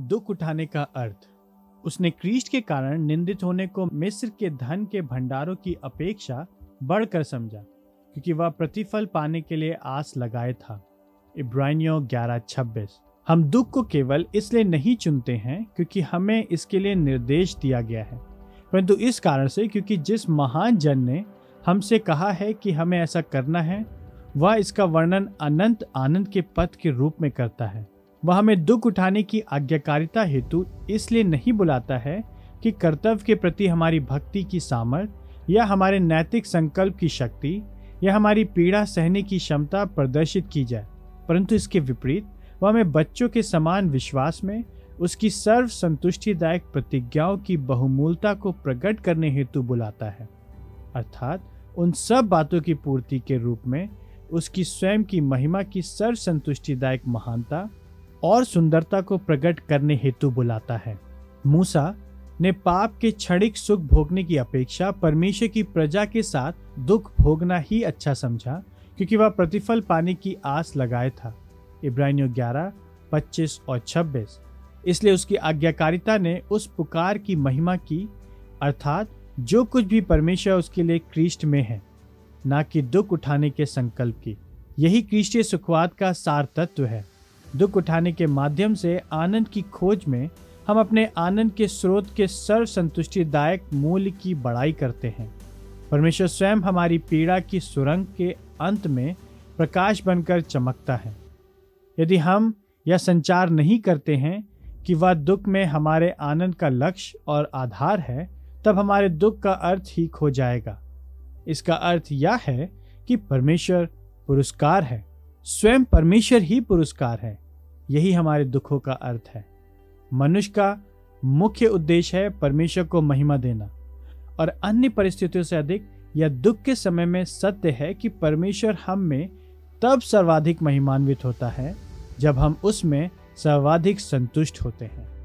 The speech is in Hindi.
दुख उठाने का अर्थ। उसने क्रीस्ट के कारण निंदित होने को मिस्र के धन के भंडारों की अपेक्षा बढ़कर समझा, क्योंकि वह प्रतिफल पाने के लिए आस लगाए था। इब्रानियों ग्यारह छब्बीस। हम दुख को केवल इसलिए नहीं चुनते हैं क्योंकि हमें इसके लिए निर्देश दिया गया है। परंतु इस कारण से क्योंकि जिस महान जन ने हमसे कहा है कि हमें ऐसा करना है, वह इसका वर्णन अनंत आनंद के पथ के रूप में करता है। वह हमें दुख उठाने की आज्ञाकारिता हेतु इसलिए नहीं बुलाता है कि कर्तव्य के प्रति हमारी भक्ति की सामर्थ, या हमारे नैतिक संकल्प की शक्ति, या हमारी पीड़ा सहने की क्षमता प्रदर्शित की जाए। परंतु इसके विपरीत, वह हमें बच्चों के समान विश्वास में उसकी सर्व संतुष्टिदायक प्रतिज्ञाओं की बहुमूलता को प्रकट करने हेतु बुलाता है। अर्थात, उन सब बातों की पूर्ति के रूप में उसकी स्वयं की महिमा की सर्व संतुष्टिदायक महानता और सुंदरता को प्रकट करने हेतु बुलाता है। मूसा ने पाप के क्षणिक सुख भोगने की अपेक्षा परमेश्वर की प्रजा के साथ दुख भोगना ही अच्छा समझा, क्योंकि वह प्रतिफल पाने की आस लगाए था। इब्रानियों ग्यारह, पच्चीस और छब्बीस। इसलिए उसकी आज्ञाकारिता ने उस पुकार की महिमा की, अर्थात जो कुछ भी परमेश्वर उसके लिए क्रिस्ट में है, ना कि दुख उठाने के संकल्प की। यही क्रिस्टीय सुखवाद का सार तत्व है। दुख उठाने के माध्यम से आनंद की खोज में हम अपने आनंद के स्रोत के सर्व संतुष्टिदायक मूल्य की बड़ाई करते हैं। परमेश्वर स्वयं हमारी पीड़ा की सुरंग के अंत में प्रकाश बनकर चमकता है। यदि हम यह संचार नहीं करते हैं कि वह दुख में हमारे आनंद का लक्ष्य और आधार है, तब हमारे दुख का अर्थ ही खो जाएगा। इसका अर्थ यह है कि परमेश्वर पुरस्कार है। स्वयं परमेश्वर ही पुरस्कार है। यही हमारे दुखों का अर्थ है। मनुष्य का मुख्य उद्देश्य है परमेश्वर को महिमा देना और अन्य परिस्थितियों से अधिक या दुख के समय में सत्य है कि परमेश्वर हम में तब सर्वाधिक महिमान्वित होता है जब हम उसमें सर्वाधिक संतुष्ट होते हैं।